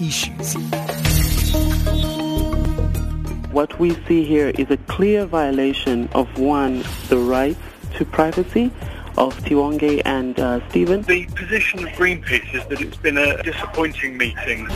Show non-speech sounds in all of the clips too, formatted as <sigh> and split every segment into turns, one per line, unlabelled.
issues.
What we see here is a clear violation of one, the rights to privacy of Tiwonge and uh, Stephen.
The position of Greenpeace is that it's been a disappointing meeting.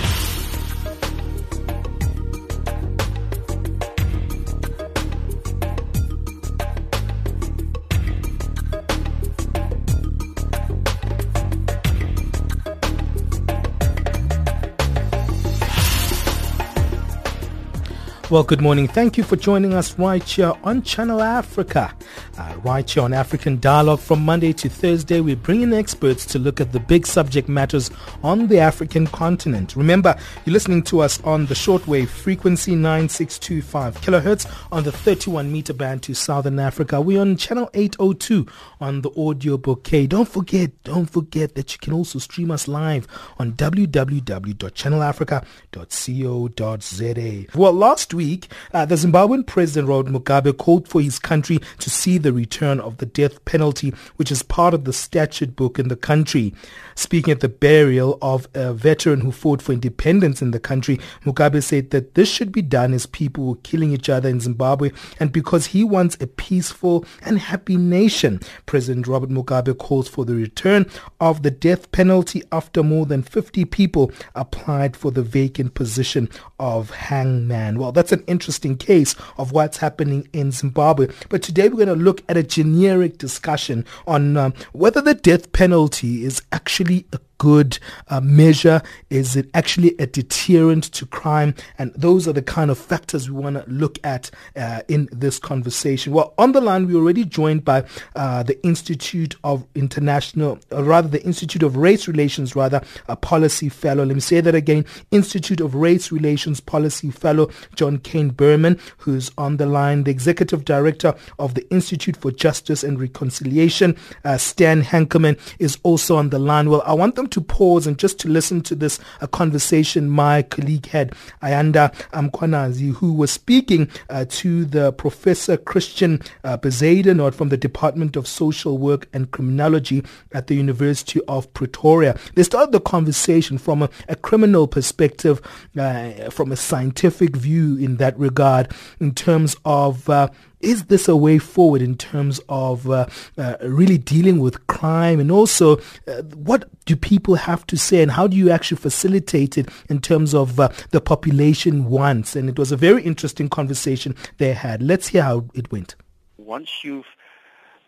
Well, good morning. Thank you for joining us right here on Channel Africa. Uh, right here on African Dialogue from Monday to Thursday, we bring in experts to look at the big subject matters on the African continent. Remember, you're listening to us on the shortwave frequency 9625 kilohertz on the 31 meter band to Southern Africa. We're on channel 802 on the audio bouquet. Don't forget, don't forget that you can also stream us live on www.channelafrica.co.za. Well, last week, uh, the Zimbabwean president Robert Mugabe called for his country to see the return of the death penalty, which is part of the statute book in the country. Speaking at the burial of a veteran who fought for independence in the country, Mugabe said that this should be done as people were killing each other in Zimbabwe and because he wants a peaceful and happy nation. President Robert Mugabe calls for the return of the death penalty after more than 50 people applied for the vacant position of hangman. Well, that's an interesting case of what's happening in Zimbabwe. But today we're going to look at a generic discussion on um, whether the death penalty is actually a good uh, measure? Is it actually a deterrent to crime? And those are the kind of factors we want to look at uh, in this conversation. Well, on the line, we're already joined by uh, the Institute of International, or rather the Institute of Race Relations, rather, a policy fellow. Let me say that again. Institute of Race Relations Policy Fellow, John Kane Berman, who's on the line, the Executive Director of the Institute for Justice and Reconciliation, uh, Stan Henkeman, is also on the line. Well, I want them to pause and just to listen to this uh, conversation my colleague had, Ayanda Mkwanazi, who was speaking uh, to the Professor Christian uh, Bezuidenhout from the Department of Social Work and Criminology at the University of Pretoria. They started the conversation from a, a criminal perspective, uh, from a scientific view in that regard, in terms of uh, is this a way forward in terms of uh, uh, really dealing with crime? And also uh, what do people have to say and how do you actually facilitate it in terms of uh, the population wants and it was a very interesting conversation they had. Let's hear how it went.
Once you've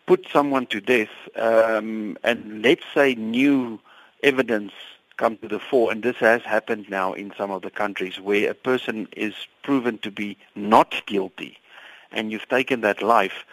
put someone to death um, and let's say new evidence come to the fore and this has happened now in some of the countries where a person is proven to be not guilty and you've taken that life,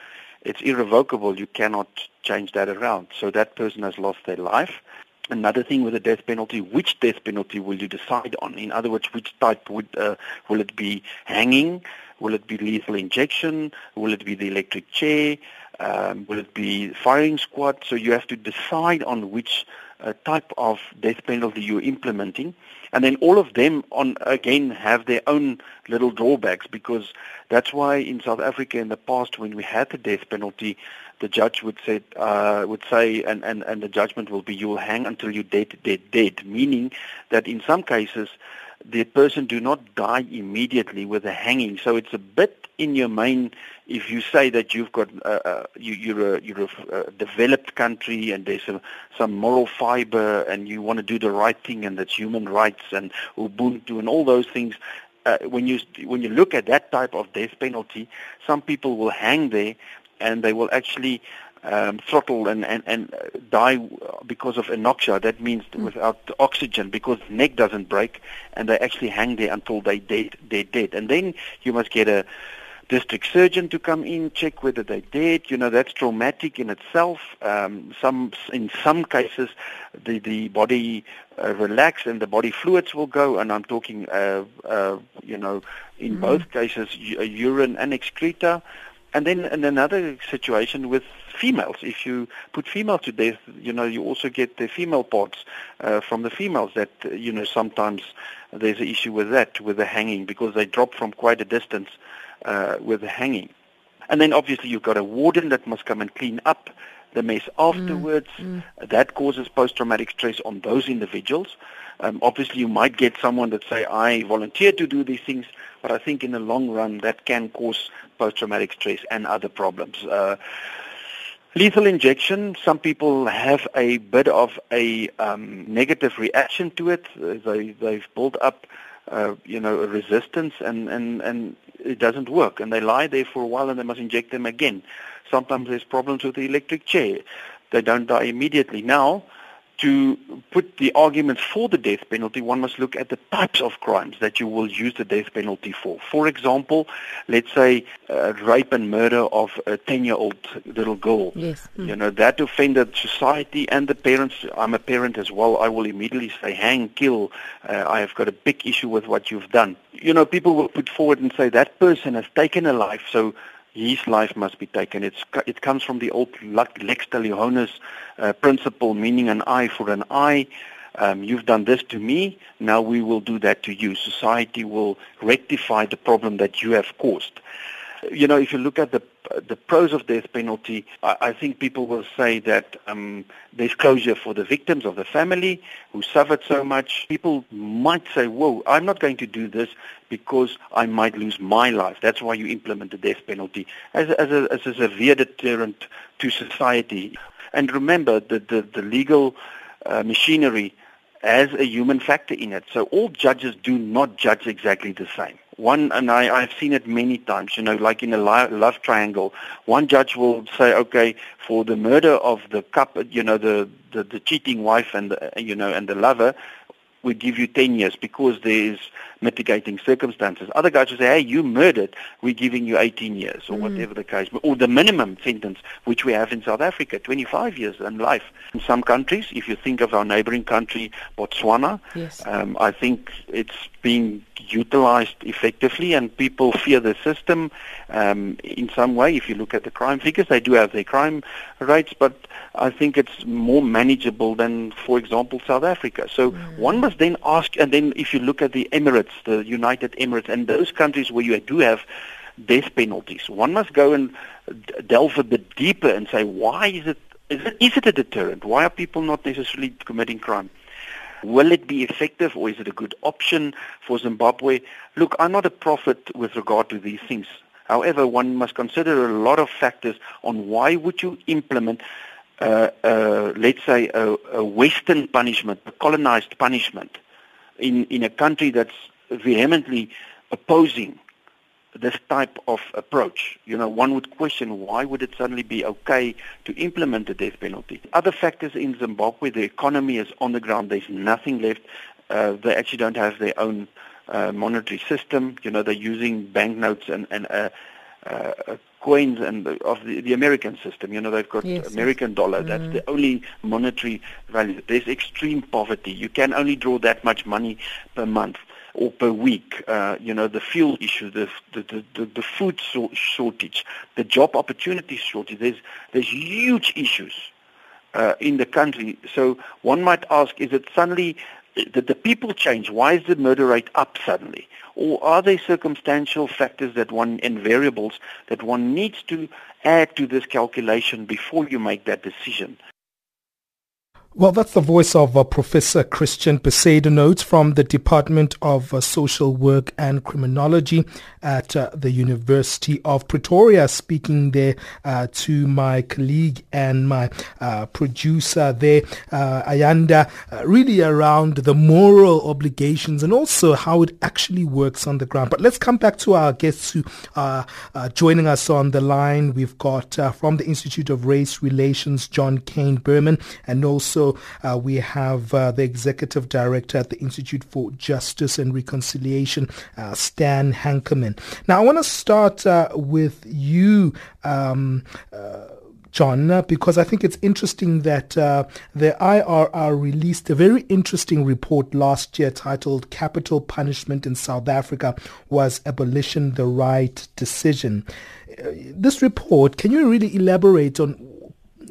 it's irrevocable. You cannot change that around. So that person has lost their life. Another thing with the death penalty, which death penalty will you decide on? In other words, which type would uh, will it be hanging? Will it be lethal injection? Will it be the electric chair? Um, will it be firing squad? So you have to decide on which uh, type of death penalty you're implementing. And then all of them, on again, have their own little drawbacks because that's why in South Africa in the past, when we had the death penalty, the judge would say, uh, would say, and, and, and the judgment will be, you will hang until you're dead, dead, dead. Meaning that in some cases, the person do not die immediately with a hanging. So it's a bit inhumane if you say that you've got uh, uh, you, you're a you're a developed country and there's a, some moral fiber and you want to do the right thing and that's human rights and Ubuntu and all those things. Uh, when you when you look at that type of death penalty, some people will hang there and they will actually um, throttle and, and, and die because of anoxia. That means mm. without oxygen because the neck doesn't break and they actually hang there until they dead, they're dead. And then you must get a district surgeon to come in, check whether they're dead. You know, that's traumatic in itself. Um, some, in some cases, the, the body uh, relax and the body fluids will go. And I'm talking, uh, uh, you know, in mm-hmm. both cases, urine and excreta. And then in another situation with females, if you put females to death, you know, you also get the female parts uh, from the females that, you know, sometimes there's an issue with that, with the hanging, because they drop from quite a distance uh, with the hanging. And then obviously you've got a warden that must come and clean up the mess afterwards. Mm, mm. That causes post-traumatic stress on those individuals. Um, obviously, you might get someone that say, I volunteer to do these things, but I think in the long run that can cause post-traumatic stress and other problems. Uh, Lethal injection, some people have a bit of a um, negative reaction to it. They, they've built up, uh, you know, a resistance and, and, and it doesn't work. And they lie there for a while and they must inject them again. Sometimes there's problems with the electric chair. They don't die immediately. Now, to put the arguments for the death penalty, one must look at the types of crimes that you will use the death penalty for. For example, let's say uh, rape and murder of a 10-year-old little girl.
Yes.
Mm. You know, that offended society and the parents. I'm a parent as well. I will immediately say, hang, kill. Uh, I have got a big issue with what you've done. You know, people will put forward and say that person has taken a life, so his life must be taken. It's, it comes from the old lex talionis uh, principle, meaning an eye for an eye. Um, you've done this to me, now we will do that to you. Society will rectify the problem that you have caused. You know, if you look at the the pros of death penalty, I, I think people will say that um, there's closure for the victims of the family who suffered so much. People might say, whoa, I'm not going to do this because I might lose my life. That's why you implement the death penalty as, as, a, as a severe deterrent to society. And remember that the, the legal uh, machinery has a human factor in it. So all judges do not judge exactly the same. One, and I, I've seen it many times, you know, like in a love triangle, one judge will say, okay, for the murder of the couple, you know, the, the, the cheating wife and, the, you know, and the lover, we give you 10 years because there's mitigating circumstances. Other guys will say, hey, you murdered, we're giving you 18 years or mm. whatever the case. Or the minimum sentence, which we have in South Africa, 25 years in life. In some countries, if you think of our neighboring country, Botswana,
yes.
um, I think it's being utilized effectively and people fear the system um, in some way. If you look at the crime figures, they do have their crime rates, but I think it's more manageable than, for example, South Africa. So mm. one must then ask, and then if you look at the Emirates, the United Emirates, and those countries where you do have death penalties, one must go and delve a bit deeper and say, why is it, is it, is it a deterrent? Why are people not necessarily committing crime? Will it be effective or is it a good option for Zimbabwe? Look, I'm not a prophet with regard to these things. However, one must consider a lot of factors on why would you implement, uh, uh, let's say, a, a, Western punishment, a colonized punishment, in, in a country that's vehemently opposing this type of approach. You know, one would question why would it suddenly be okay to implement the death penalty? Other factors in Zimbabwe, the economy is on the ground. There's nothing left. Uh, they actually don't have their own uh, monetary system. You know, they're using banknotes and, and uh, uh, coins and of the, the, American system. You know, they've got yes, American yes. dollar. Mm. That's the only monetary value. There's extreme poverty. You can only draw that much money per month or per week. Uh, you know, the fuel issue, the the, the, the food shortage, the job opportunity shortage. There's there's huge issues uh, in the country. So one might ask, is it suddenly that the people change? Why is the murder rate up suddenly? Or are there circumstantial factors that one, and variables that one needs to add to this calculation before you make that decision?
Well, that's the voice of uh, Professor Christian Bezuidenhout from the Department of uh, Social Work and Criminology at uh, the University of Pretoria, speaking there uh, to my colleague and my uh, producer there, uh, Ayanda, really around the moral obligations and also how it actually works on the ground. But let's come back to our guests who are joining us on the line. We've got from the Institute of Race Relations, John Kane Berman, and also uh, we have uh, the executive director at the Institute for Justice and Reconciliation, uh, Stan Henkeman. Now, I want to start uh, with you. Um, uh, John, because I think it's interesting that uh, the IRR released a very interesting report last year titled Capital Punishment in South Africa Was Abolition the Right Decision. This report, can you really elaborate on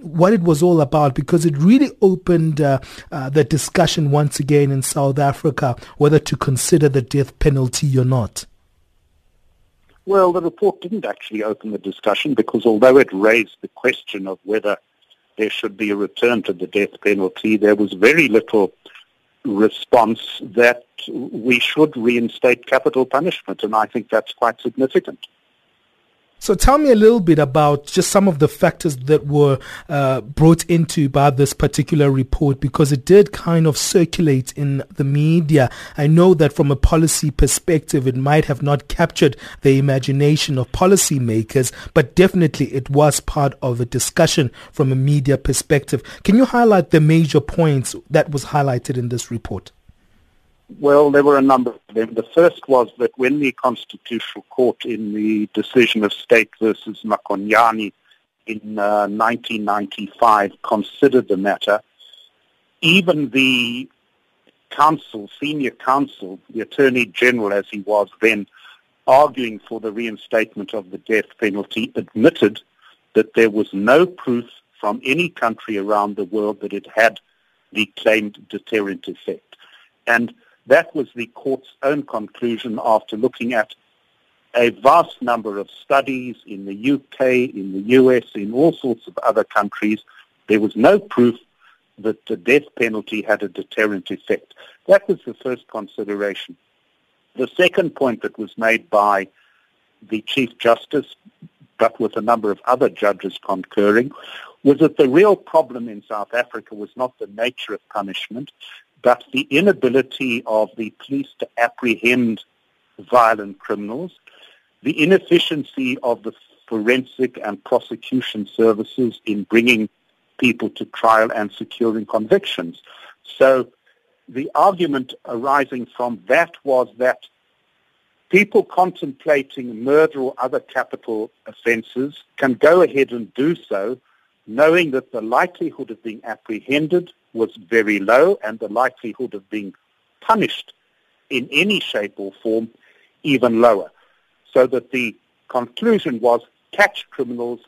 what it was all about because it really opened uh, uh, the discussion once again in South Africa whether to consider the death penalty or not.
Well, the report didn't actually open the discussion because although it raised the question of whether there should be a return to the death penalty, there was very little response that we should reinstate capital punishment, and I think that's quite significant.
So tell me a little bit about just some of the factors that were uh, brought into by this particular report because it did kind of circulate in the media. I know that from a policy perspective, it might have not captured the imagination of policymakers, but definitely it was part of a discussion from a media perspective. Can you highlight the major points that was highlighted in this report?
Well, there were a number of them. The first was that when the Constitutional Court in the decision of State versus Makwanyane in uh, 1995 considered the matter, even the counsel, senior counsel, the Attorney General as he was then, arguing for the reinstatement of the death penalty, admitted that there was no proof from any country around the world that it had the claimed deterrent effect. And that was the court's own conclusion after looking at a vast number of studies in the UK, in the US, in all sorts of other countries. There was no proof that the death penalty had a deterrent effect. That was the first consideration. The second point that was made by the Chief Justice, but with a number of other judges concurring, was that the real problem in South Africa was not the nature of punishment, but the inability of the police to apprehend violent criminals, the inefficiency of the forensic and prosecution services in bringing people to trial and securing convictions. So the argument arising from that was that people contemplating murder or other capital offences can go ahead and do so knowing that the likelihood of being apprehended was very low and the likelihood of being punished in any shape or form even lower. So that the conclusion was catch criminals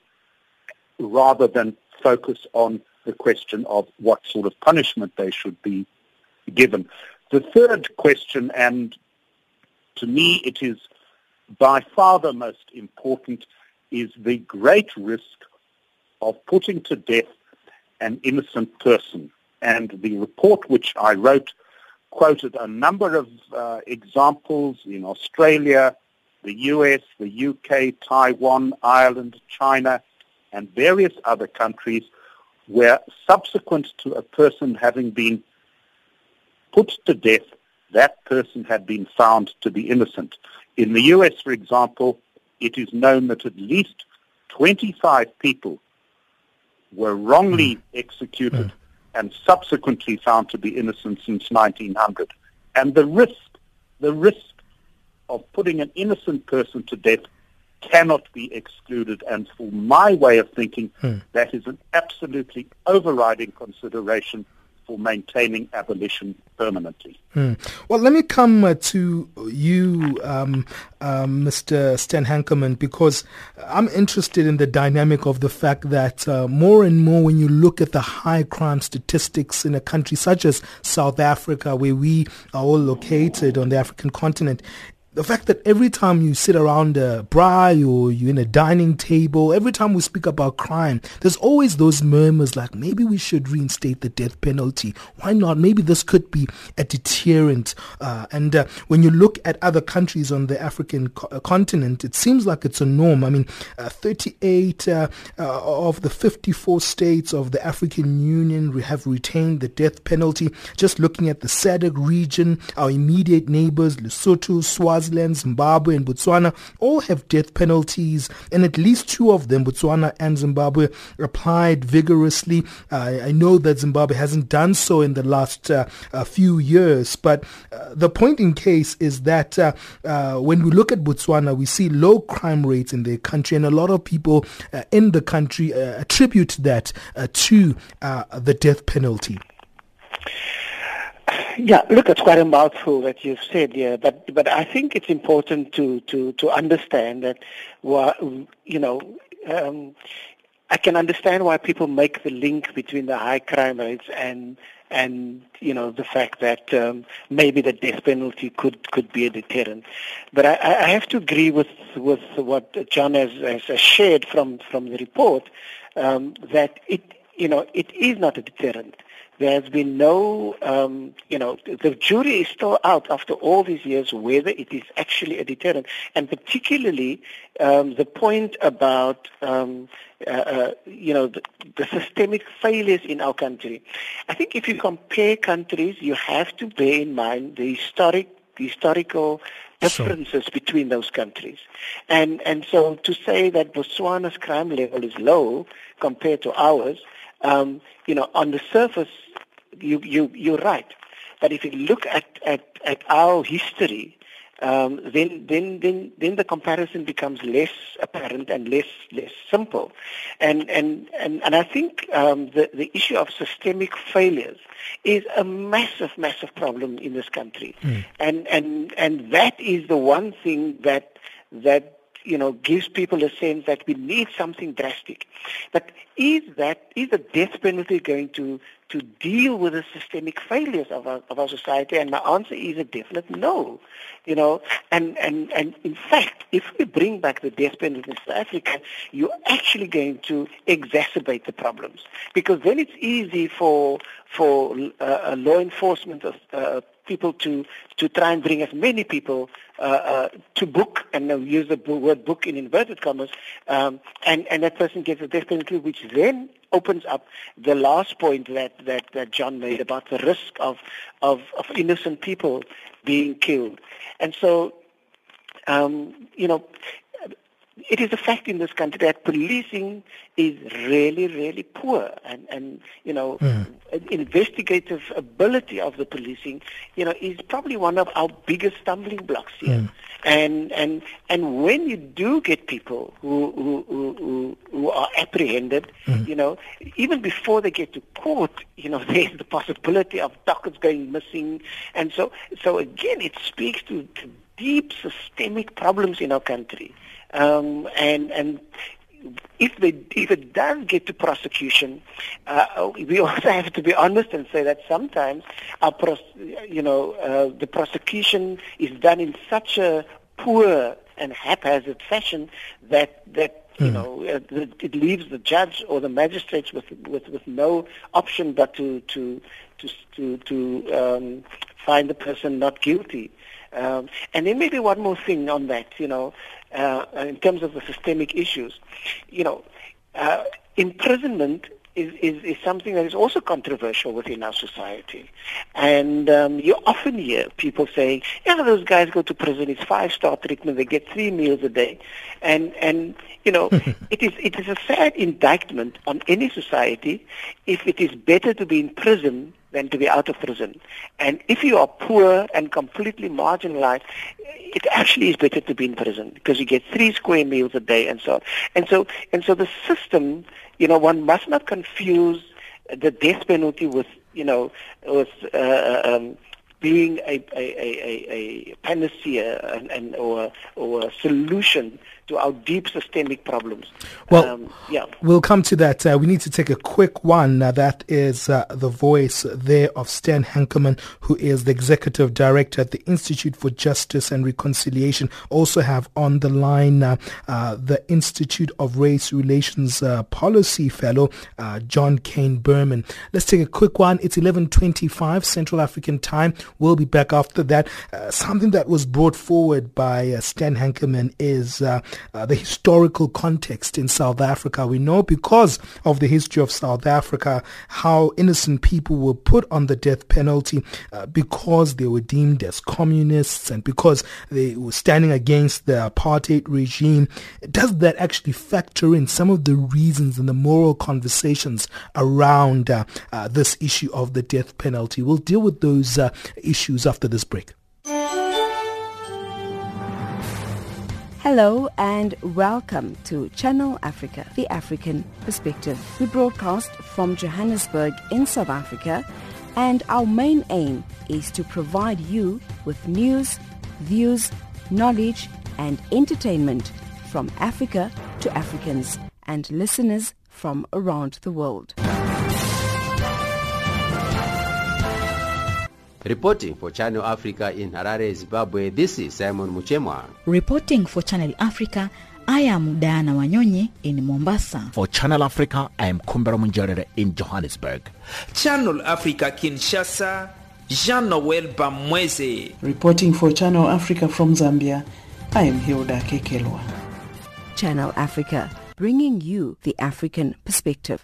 rather than focus on the question of what sort of punishment they should be given. The third question, and to me it is by far the most important, is the great risk of putting to death an innocent person. And the report which I wrote quoted a number of uh, examples in Australia, the US, the UK, Taiwan, Ireland, China, and various other countries where subsequent to a person having been put to death, that person had been found to be innocent. In the US, for example, it is known that at least 25 people were wrongly mm. executed mm. and subsequently found to be innocent since 1900. And the risk, the risk of putting an innocent person to death cannot be excluded. And for my way of thinking, mm. that is an absolutely overriding consideration for maintaining abolition permanently.
Mm. Well, let me come uh, to you, um, um, Mr. Stan Henkeman, because I'm interested in the dynamic of the fact that uh, more and more when you look at the high crime statistics in a country such as South Africa, where we are all located on the African continent, the fact that every time you sit around a braai or you're in a dining table, every time we speak about crime, there's always those murmurs like maybe we should reinstate the death penalty. Why not? Maybe this could be a deterrent. Uh, and uh, when you look at other countries on the African co- uh, continent, it seems like it's a norm. I mean, uh, 38 uh, uh, of the 54 states of the African Union have retained the death penalty. Just looking at the SADC region, our immediate neighbors, Lesotho, Swaziland, Swaziland, Zimbabwe, and Botswana all have death penalties, and at least two of them, Botswana and Zimbabwe, applied vigorously. Uh, I know that Zimbabwe hasn't done so in the last uh, few years, but uh, the point in case is that uh, uh, when we look at Botswana, we see low crime rates in their country, and a lot of people uh, in the country attribute that to the death penalty.
Yeah, look, it's quite a mouthful that you've said here, but but I think it's important to to to understand that, you know, um, I can understand why people make the link between the high crime rates and and you know the fact that um, maybe the death penalty could could be a deterrent. But I, I have to agree with with what John has, has shared from from the report um, that it you know it is not a deterrent There has been no, um, you know, the jury is still out after all these years whether it is actually a deterrent, and particularly um, the point about, um, uh, uh, you know, the, the systemic failures in our country. I think if you compare countries, you have to bear in mind the historic, the historical differences sure. between those countries. And, and so to say that Botswana's crime level is low compared to ours, um, you know, on the surface, you, you, you're right. But if you look at, at, at our history, um, then, then, then, then the comparison becomes less apparent and less, less simple. And, and, and, and I think um, the, the issue of systemic failures is a massive, massive problem in this country. Mm. And, and, and that is the one thing that, that you know, gives people a sense that we need something drastic. But is that is the death penalty going to to deal with the systemic failures of our of our society? And my answer is a definite no. You know, and and and in fact, if we bring back the death penalty in South Africa, you're actually going to exacerbate the problems because then it's easy for for uh, law enforcement uh, people to, to try and bring as many people uh, uh, to book, and they'll use the word book in inverted commas, um, and, and that person gets a death penalty, which then opens up the last point that, that, that John made about the risk of, of, of innocent people being killed. And so, um, you know, it is a fact in this country that policing is really, really poor, and and you know, mm. investigative ability of the policing, you know, is probably one of our biggest stumbling blocks here. Mm. And and and when you do get people who who who, who are apprehended, mm. you know, even before they get to court, you know, <laughs> there's the possibility of dockets going missing, and so so again, it speaks to, to deep systemic problems in our country. Um, and and if they if it does get to prosecution, uh, we <laughs> also have to be honest and say that sometimes our pros, you know uh, the prosecution is done in such a poor and haphazard fashion that that you hmm. know uh, it leaves the judge or the magistrates with with with no option but to to to to, to um, find the person not guilty. Um, and then maybe one more thing on that, you know, uh, in terms of the systemic issues. You know, uh, imprisonment is, is, is, something that is also controversial within our society. And um, you often hear people saying, yeah, those guys go to prison, it's five-star treatment, they get three meals a day. And, and you know, <laughs> it, is, it is a sad indictment on any society if it is better to be in prison than to be out of prison. And if you are poor and completely marginalized, it actually is better to be in prison because you get three square meals a day and so on. And so, and so the system, you know, one must not confuse the death penalty with, you know, with uh, um, being a, a, a, a panacea and, and, or, or a solution to our deep systemic problems.
Well, um, yeah. we'll come to that. Uh, we need to take a quick one. Uh, that is uh, the voice there of Stan Henkeman, who is the executive director at the Institute for Justice and Reconciliation. Also have on the line uh, uh, the Institute of Race Relations uh, Policy Fellow, John Kane Berman. Let's take a quick one. It's 11.25 Central African time. We'll be back after that. something that was brought forward by Stan Henkeman is uh, the historical context in South Africa. We know because of the history of South Africa how innocent people were put on the death penalty uh, because they were deemed as communists and because they were standing against the apartheid regime. Does that actually factor in some of the reasons and the moral conversations around uh, uh this issue of the death penalty? We'll deal with those uh, issues after this break.
Hello and welcome to Channel Africa, the African perspective. We broadcast from Johannesburg in South Africa and our main aim is to provide you with news, views, knowledge and entertainment from Africa to Africans and listeners from around the world.
Reporting for Channel Africa in Harare, Zimbabwe, this is Simon Muchemwa.
Reporting for Channel Africa,
I am Diana Wanyonyi in Mombasa.
For Channel Africa, I am Kumbera Munjerere in Johannesburg.
Channel Africa Kinshasa, Jean-Noel Bamweze.
Reporting for Channel Africa from Zambia, I am Hilda Kekelwa.
Channel Africa, bringing you the African perspective.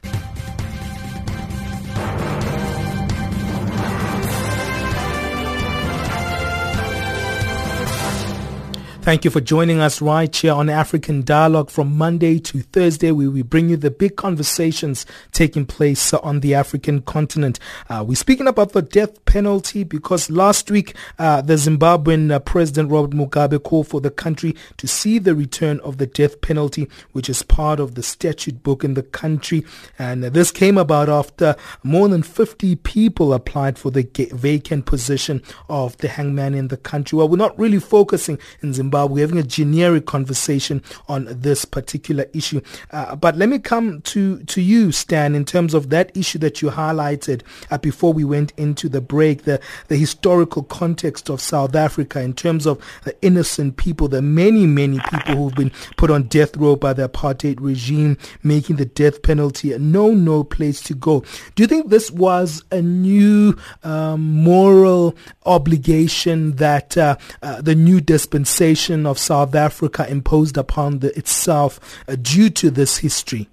Thank you for joining us right here on African Dialogue from Monday to Thursday, where we bring you the big conversations taking place on the African continent. Uh, we're speaking about the death penalty because last week uh, the Zimbabwean uh, President Robert Mugabe called for the country to see the return of the death penalty, which is part of the statute book in the country. And this came about after more than 50 people applied for the vacant position of the hangman in the country. Well, we're not really focusing in Zimbabwe We're having a generic conversation on this particular issue. Uh, but let me come to, to you, Stan, in terms of that issue that you highlighted uh, before we went into the break, the, the historical context of South Africa in terms of the innocent people, the many, many people who've been put on death row by the apartheid regime, making the death penalty a no, no place to go. Do you think this was a new um, moral obligation that uh, uh the new dispensation of South Africa imposed upon the, itself uh, due to this history?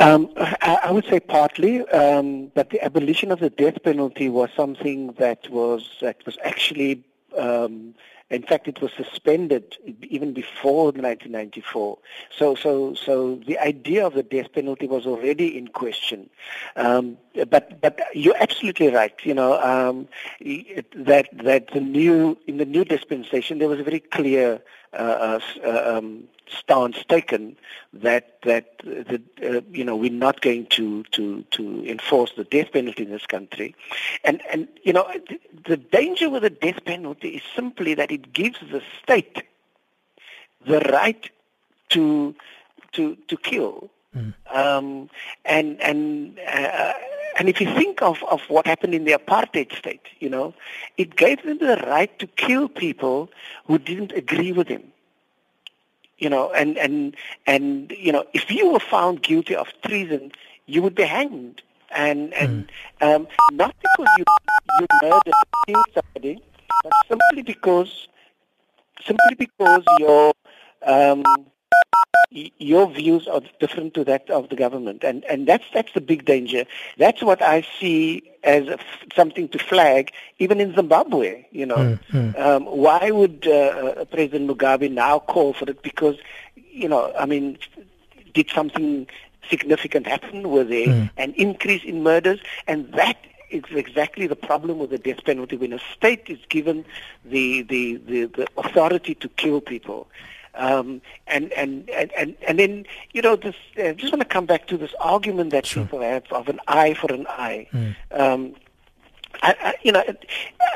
Um, I, I, would say partly, um, but the abolition of the death penalty was something that was that was actually um, in fact, it was suspended even before 1994. So, so, so the idea of the death penalty was already in question. Um, but, but you're absolutely right. You know um, that that the new in the new dispensation there was a very clear uh, uh, um, stance taken that that that uh, you know we're not going to to to enforce the death penalty in this country, and and you know the danger with the death penalty is simply that it gives the state the right to to to kill, mm. um, and and. Uh, and if you think of, of what happened in the apartheid state, you know, it gave them the right to kill people who didn't agree with them you know, and, and, and, you know, if you were found guilty of treason, you would be hanged. And, and mm. um, not because you, you murdered, killed somebody, but simply because, simply because your, um, your views are different to that of the government, and and that's that's the big danger. That's what I see as something to flag, even in Zimbabwe. You know, mm-hmm. um, why would uh, uh, President Mugabe now call for it? Because, you know, I mean, did something significant happen? Was there mm. an increase in murders? And that is exactly the problem with the death penalty when a state is given the, the, the, the authority to kill people. Um, and, and, and, and, and then, you know, this, I just want to come back to this argument that sure. people have of an eye for an eye. Mm. Um, I, I, you know,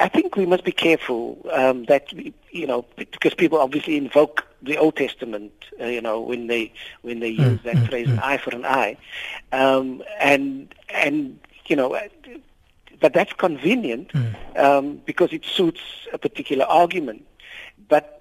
I think we must be careful um, that we, you know because people obviously invoke the Old Testament, uh, you know, when they when they use mm, that mm, phrase mm. "an eye for an eye," um, and and you know, but that's convenient mm. um, because it suits a particular argument. But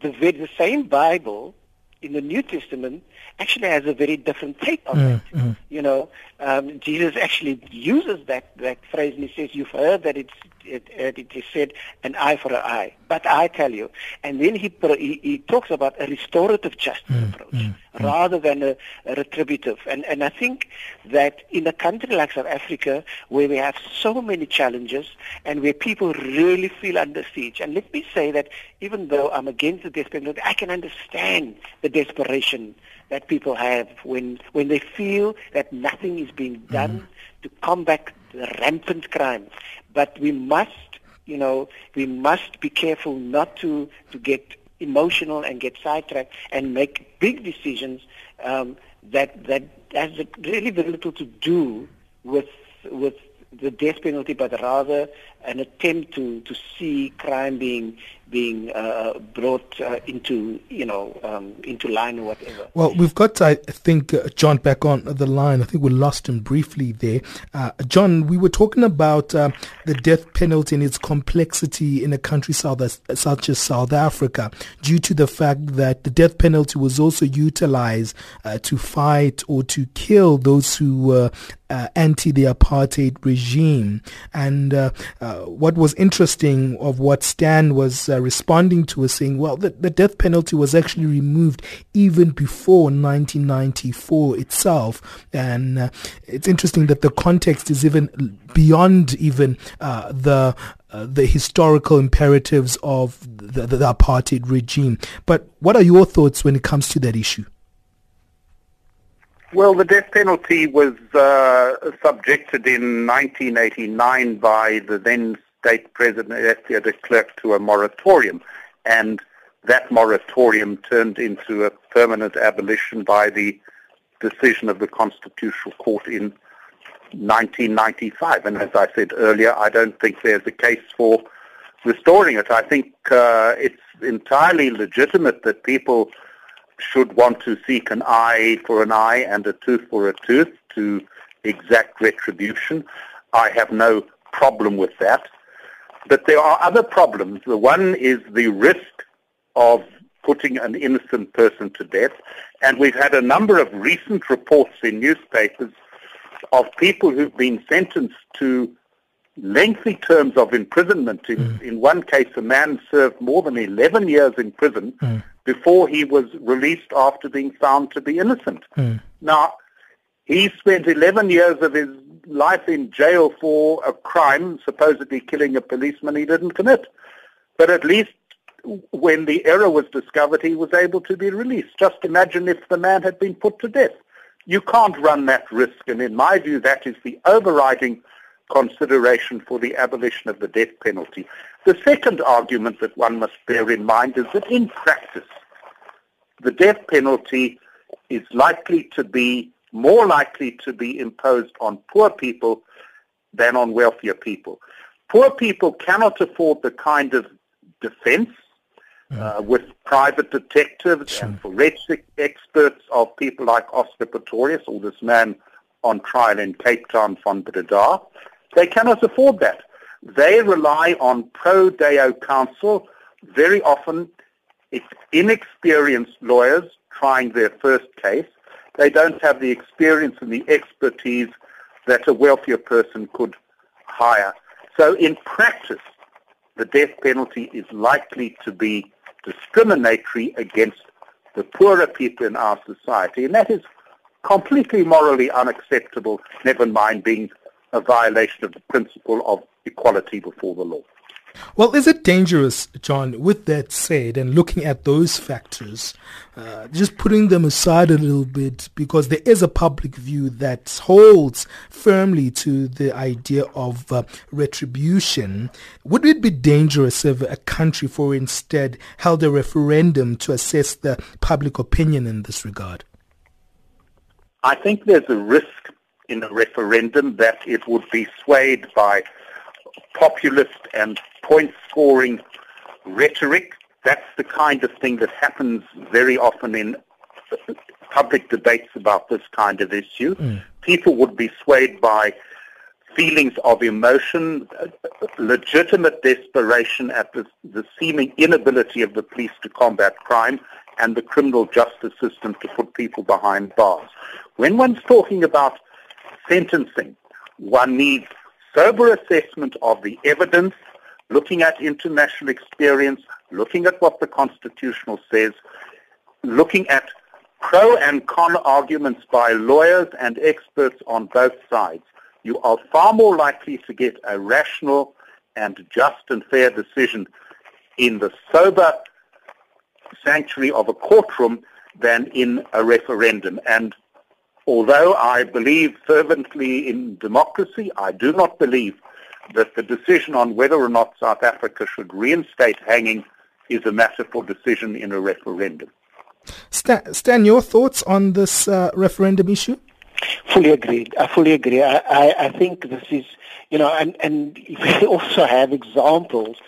the, very, the same Bible in the New Testament actually has a very different take on mm, it. Mm. You know, um, Jesus actually uses that, that phrase and he says, you've heard that it's it, it is said an eye for an eye. But I tell you, and then he he, he talks about a restorative justice mm, approach mm, mm. rather than a, a, retributive. And and I think that in a country like South Africa, where we have so many challenges and where people really feel under siege, and let me say that even though I'm against the death penalty, I can understand the desperation that people have when when they feel that nothing is being done mm. to combat rampant crime. But we must, you know, we must be careful not to, to get emotional and get sidetracked and make big decisions um, that that has really very little to do with with the death penalty, but rather an attempt to, to see crime being being uh, brought uh, into you know um, into line or whatever.
Well, we've got I think uh, John back on the line. I think we lost him briefly there. Uh, John, we were talking about uh, the death penalty and its complexity in a country south, such as South Africa, due to the fact that the death penalty was also utilized uh, to fight or to kill those who were anti the apartheid regime. And uh, what was interesting of what Stan was uh, responding to was saying, well, the, the, death penalty was actually removed even before 1994 itself. And uh, it's interesting that the context is even beyond even uh, the uh, the historical imperatives of the, the apartheid regime. But what are your thoughts when it comes to that issue?
Well, the death penalty was uh, subjected in 1989 by the then state president, F.W. de Klerk, to a moratorium. And that moratorium turned into a permanent abolition by the decision of the Constitutional Court in 1995. And as I said earlier, I don't think there's a case for restoring it. I think uh, it's entirely legitimate that people should want to seek an eye for an eye and a tooth for a tooth to exact retribution. I have no problem with that. But there are other problems. The one is the risk of putting an innocent person to death. And we've had a number of recent reports in newspapers of people who've been sentenced to lengthy terms of imprisonment. In, mm. in one case, a man served more than 11 years in prison mm before he was released after being found to be innocent. Mm. Now, he spent 11 years of his life in jail for a crime, supposedly killing a policeman he didn't commit. But at least when the error was discovered, he was able to be released. Just imagine if the man had been put to death. You can't run that risk, and in my view, that is the overriding consideration for the abolition of the death penalty. The second argument that one must bear in mind is that in practice, the death penalty is likely to be more likely to be imposed on poor people than on wealthier people. Poor people cannot afford the kind of defense uh, with private detectives sure. and forensic experts of people like Oscar Pistorius or this man on trial in Cape Town, Van Breda. They cannot afford that. They rely on pro Deo counsel, very often inexperienced lawyers trying their first case. They don't have the experience and the expertise that a wealthier person could hire. So in practice, the death penalty is likely to be discriminatory against the poorer people in our society, and that is completely morally unacceptable, never mind being a violation of the principle of equality before the law.
Well, is it dangerous, John, with that said, and looking at those factors, uh, just putting them aside a little bit, because there is a public view that holds firmly to the idea of uh, retribution, would it be dangerous if a country, for instead, held a referendum to assess the public opinion in this regard?
I think there's a risk in a referendum that it would be swayed by populist and point-scoring rhetoric. That's the kind of thing that happens very often in public debates about this kind of issue. Mm. People would be swayed by feelings of emotion, legitimate desperation at the, the seeming inability of the police to combat crime and the criminal justice system to put people behind bars. When one's talking about sentencing, one needs sober assessment of the evidence, looking at international experience, looking at what the Constitutional says, looking at pro and con arguments by lawyers and experts on both sides. You are far more likely to get a rational and just and fair decision in the sober sanctuary of a courtroom than in a referendum. And although I believe fervently in democracy, I do not believe that the decision on whether or not South Africa should reinstate hanging is a matter for decision in a referendum.
Stan, Stan your thoughts on this uh, referendum issue?
Fully agreed. I fully agree. I, I, I think this is, you know, and, and <laughs> we also have examples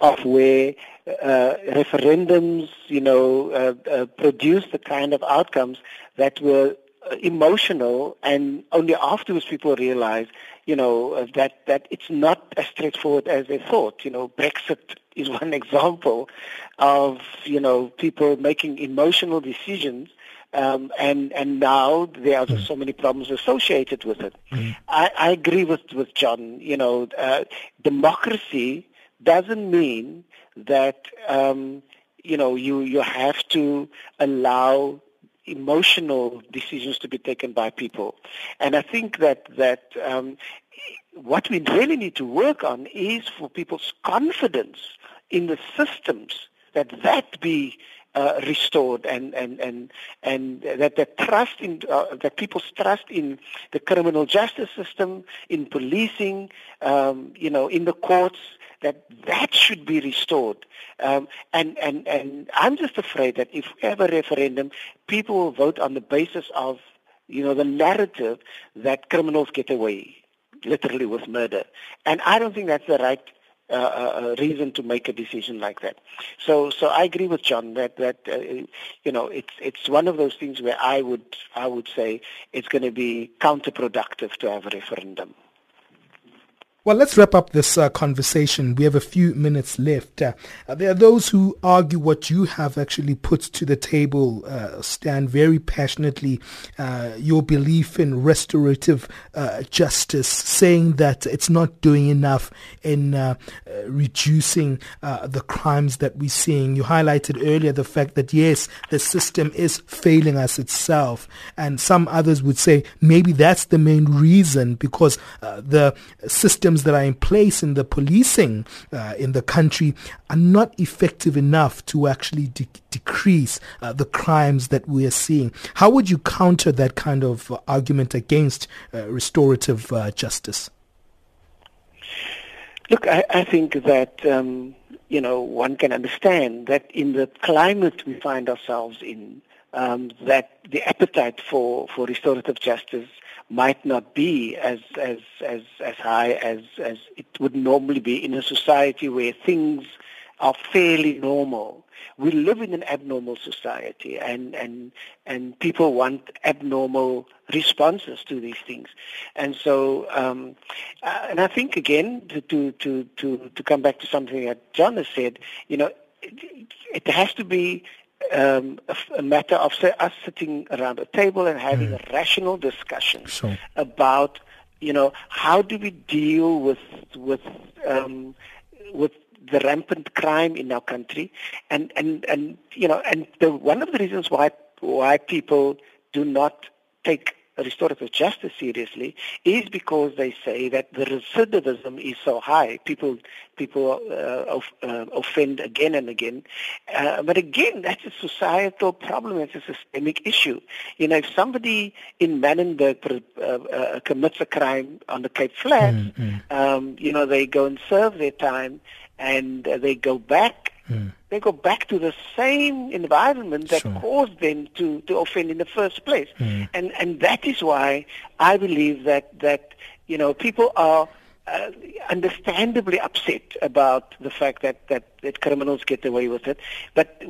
of where uh, referendums, you know, uh, uh, produce the kind of outcomes that were uh, emotional, and only afterwards people realize, you know, uh, that that it's not as straightforward as they thought. You know, Brexit is <laughs> one example of you know people making emotional decisions um, and and now there are just so many problems associated with it. Mm. I, I agree with with John. You know, uh, democracy doesn't mean that um, you know you you have to allow emotional decisions to be taken by people, and I think that that um, what we really need to work on is for people's confidence in the systems that that be uh, restored and and and and that the trust in uh, that people's trust in the criminal justice system in policing um, you know in the courts that that should be restored um, and and and I'm just afraid that if we have a referendum people will vote on the basis of you know the narrative that criminals get away literally with murder and I don't think that's the right uh, uh, reason to make a decision like that. So, so I agree with John that that uh, you know it's it's one of those things where I would I would say it's going to be counterproductive to have a referendum.
Well, let's wrap up this uh, conversation. We have a few minutes left. Uh, there are those who argue what you have actually put to the table, uh, stand very passionately, uh, your belief in restorative uh, justice, saying that it's not doing enough in uh, reducing the crimes that we're seeing. You highlighted earlier the fact that, yes, the system is failing us itself. And some others would say maybe that's the main reason because the system systems that are in place in the policing uh, in the country are not effective enough to actually de- decrease uh, the crimes that we are seeing. How would you counter that kind of uh, argument against uh, restorative uh, justice?
Look, I, I think that um, you know one can understand that in the climate we find ourselves in, um, that the appetite for, for restorative justice might not be as as as as high as as it would normally be in a society where things are fairly normal. We live in an abnormal society, and and and people want abnormal responses to these things, and so um, uh, and I think again to to to to come back to something that John has said, you know, it, it has to be um, a, a, matter of say, us sitting around a table and having mm. a rational discussion sure. about, you know, how do we deal with with um, with the rampant crime in our country, and and and you know, and the, one of the reasons why why people do not take restorative justice seriously is because they say that the recidivism is so high. People people uh, uh, offend again and again. Uh, but again, that's a societal problem. It's a systemic issue. You know, if somebody in Manenberg uh, uh, commits a crime on the Cape Flats, mm-hmm. um, you know, they go and serve their time and uh, they go back Mm. They go back to the same environment that sure. caused them to, to offend in the first place. Mm. And and that is why I believe that that you know people are uh, understandably upset about the fact that, that, that criminals get away with it. But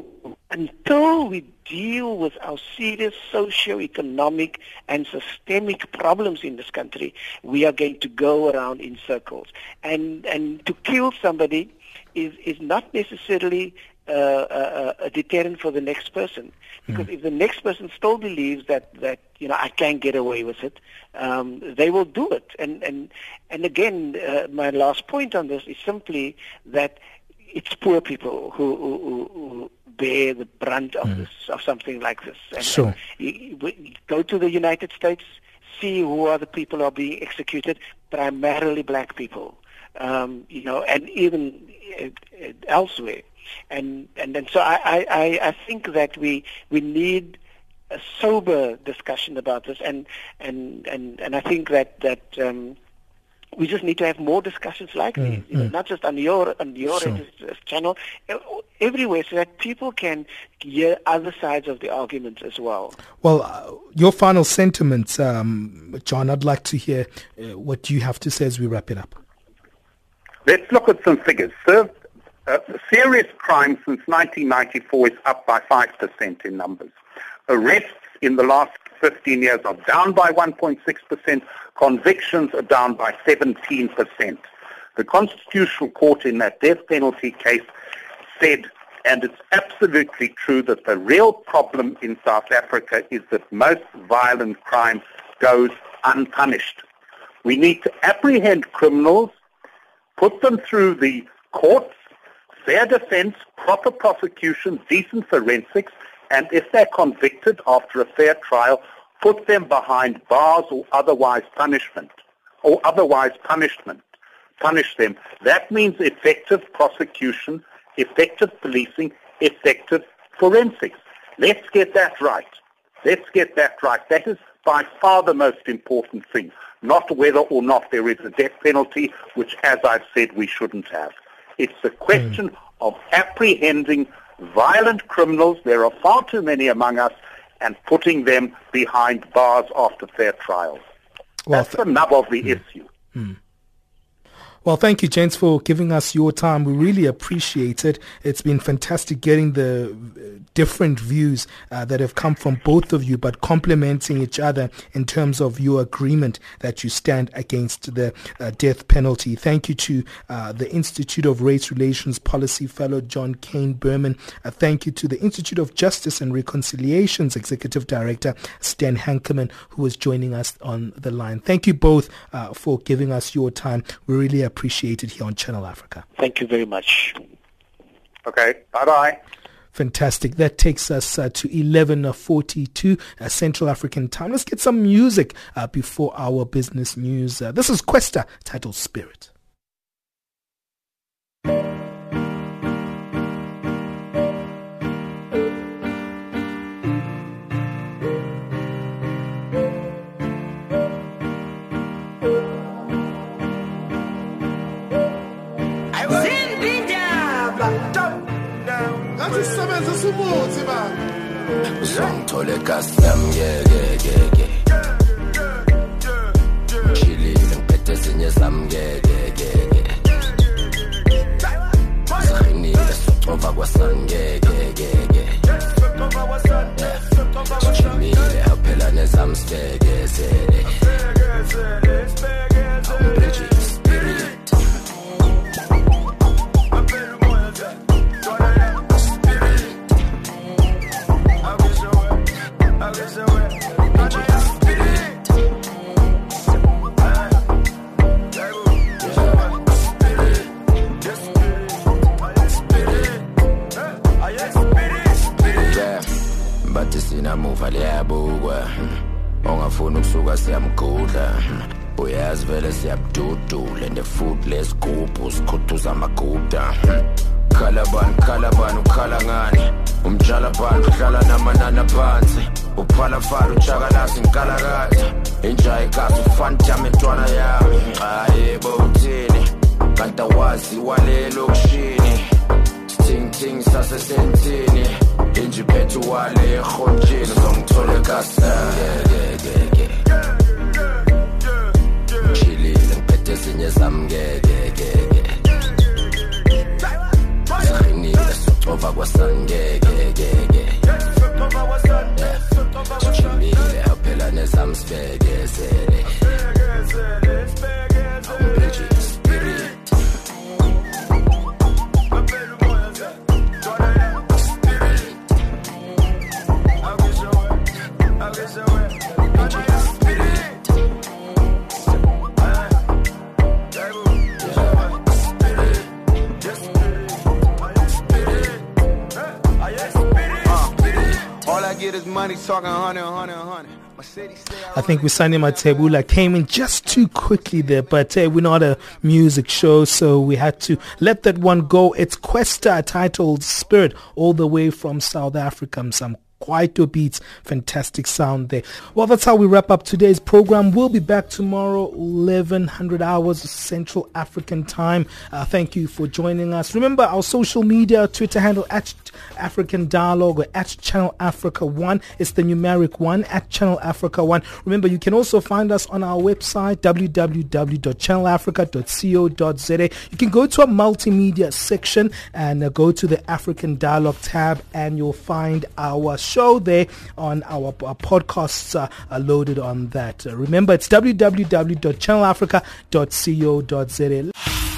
until we deal with our serious socio-economic and systemic problems in this country, we are going to go around in circles. And, and to kill somebody is, is not necessarily uh, a, a, deterrent for the next person. Because mm. if the next person still believes that, that you know I can't get away with it, um, they will do it. And and and again, uh, my last point on this is simply that it's poor people who, who, who bear the brunt of mm. this of something like this. And,
sure.
And go to the United States, see who are the people who are being executed, primarily black people. Um, you know, and even uh, uh, elsewhere. And and then so I, I, I think that we we need a sober discussion about this, and and and, and I think that that. Um, we just need to have more discussions like mm, these, you know, mm. not just on your on your sure. channel, everywhere so that people can hear other sides of the argument as well.
Well, uh, your final sentiments, um, John, I'd like to hear uh, what you have to say as we wrap it up.
Let's look at some figures. uh, serious crime since 1994 is up by 5% in numbers. Arrests in the last 15 years are down by 1.6%. Convictions are down by 17%. The Constitutional Court in that death penalty case said, and it's absolutely true, that the real problem in South Africa is that most violent crime goes unpunished. We need to apprehend criminals, put them through the courts, fair defense, proper prosecution, decent forensics, and if they're convicted after a fair trial, put them behind bars or otherwise punishment, or otherwise punishment, punish them. That means effective prosecution, effective policing, effective forensics. Let's get that right. Let's get that right. That is by far the most important thing, not whether or not there is a death penalty, which, as I've said, we shouldn't have. It's a question mm. of apprehending violent criminals. There are far too many among us and putting them behind bars after fair trials. Well, That's the nub of the mm. issue. Mm.
Well, thank you, gents, for giving us your time. We really appreciate it. It's been fantastic getting the uh, different views uh, that have come from both of you, but complementing each other in terms of your agreement that you stand against the uh, death penalty. Thank you to uh, the Institute of Race Relations Policy Fellow John Kane Berman. Uh, thank you to the Institute of Justice and Reconciliation's Executive Director Stan Henkeman, who was joining us on the line. Thank you both uh, for giving us your time. We really appreciate it here on Channel Africa.
Thank you very much.
Okay, bye-bye.
Fantastic. That takes us uh, to 11.42 uh, Central African time. Let's get some music uh, before our business news. Uh, this is Kwesta, titled Spirit.
Umuthi ba uzongithola egasi yami ngeke chilile ngiphethe ezinye zami ngeke siqinile sicova kwasani ngeke sijimile aphela nezami sibekezele ongafuni ukusuka siyamgudla uyazi vele siyabududula and futhi lesigubhu sikhuthuza amaguda. Khala bani khala bani ukhala ngani? Umtshala bani uhlala namanani phansi. Uphala fala utshakalasi ngikalakatha inja igazi ufantama intwana yami. Hayi bowuthini kanti awazi walelokishini sithingithing sasesentini inji phethe wale erhotsheni zongithola ekasangekekeke ngiphethe ezinye zami ngekekeke siqinile sicova kwasangekekeke sijimile aphela nezami
I think Wisani Mathebula came in just too quickly there, but we're not a music show, so we had to let that one go. It's Kwesta titled Spirit, all the way from South Africa. Some Kwaito beats. Fantastic sound there. Well, that's how we wrap up today's program. We'll be back tomorrow, 1100 hours Central African time. Uh, thank you for joining us. Remember our social media, Twitter handle at African Dialogue or at Channel Africa 1. It's the numeric one at Channel Africa 1. Remember, you can also find us on our website, www.channelafrica.co.za. You can go to our multimedia section and uh, go to the African Dialogue tab and you'll find our show there on our, our podcasts uh, loaded on that. Uh, remember, it's www.channelafrica.co.za.